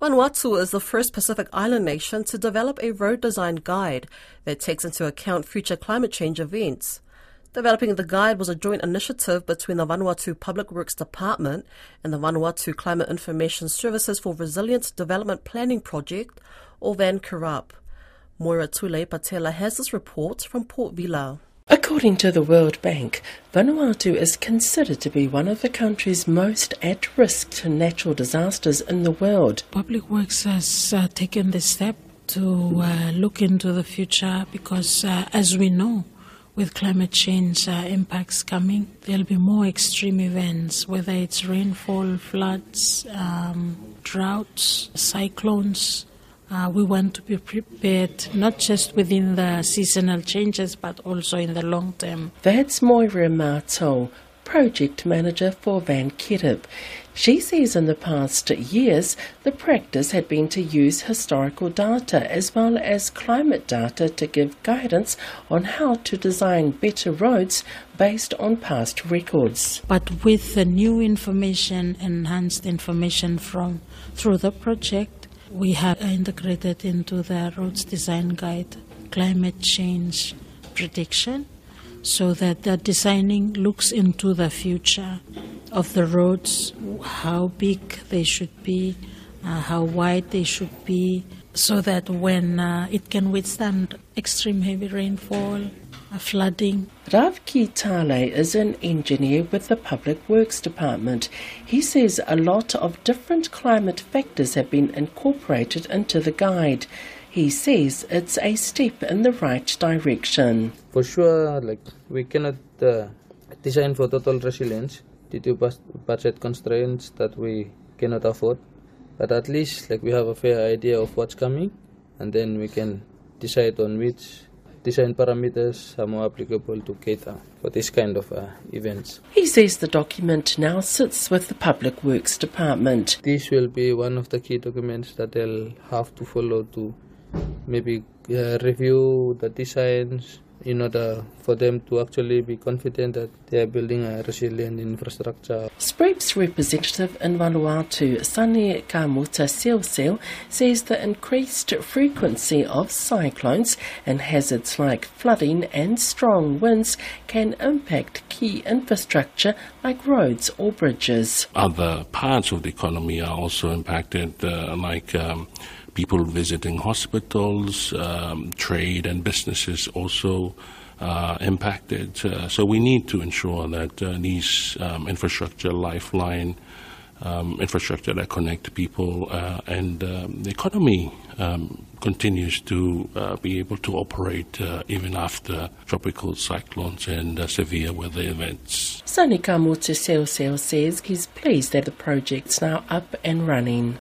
Vanuatu is the first Pacific Island nation to develop a road design guide that takes into account future climate change events. Developing the guide was a joint initiative between the Vanuatu Public Works Department and the Vanuatu Climate Information Services for Resilient Development Planning Project, or VanKIRAP. Moira Tule Patela has this report from Port Vila. According to the World Bank, Vanuatu is considered to be one of the countries most at risk to natural disasters in the world. Public Works has uh, taken this step to uh, look into the future because, uh, as we know, with climate change uh, impacts coming, there'll be more extreme events, whether it's rainfall, floods, um, droughts, cyclones, uh, we want to be prepared not just within the seasonal changes but also in the long term. That's Moira Marto, project manager for Van VanKIRAP. She says in the past years the practice had been to use historical data as well as climate data to give guidance on how to design better roads based on past records. But with the new information, enhanced information from through the project, we have integrated into the roads design guide climate change prediction so that the designing looks into the future of the roads, how big they should be, uh, how wide they should be, so that when uh, it can withstand extreme heavy rainfall, flooding. Rav Kitale is an engineer with the Public Works Department. He says a lot of different climate factors have been incorporated into the guide. He says it's a step in the right direction. For sure, like we cannot uh, design for total resilience due to budget constraints that we cannot afford. But at least like we have a fair idea of what's coming, and then we can decide on which design parameters are more applicable to cater for this kind of uh, events. He says the document now sits with the Public Works Department. This will be one of the key documents that they'll have to follow to maybe uh, review the designs, in order for them to actually be confident that they are building a resilient infrastructure. SPREP's representative in Vanuatu, Sani Kamuta Silsil, says the increased frequency of cyclones and hazards like flooding and strong winds can impact key infrastructure like roads or bridges. Other parts of the economy are also impacted, uh, like um, people visiting hospitals, um, trade and businesses also uh, impacted. Uh, so we need to ensure that uh, these um, infrastructure, lifeline, um, infrastructure that connect people uh, and um, the economy um, continues to uh, be able to operate uh, even after tropical cyclones and severe weather events. Sani Kamuta Seo says he's pleased that the project's now up and running.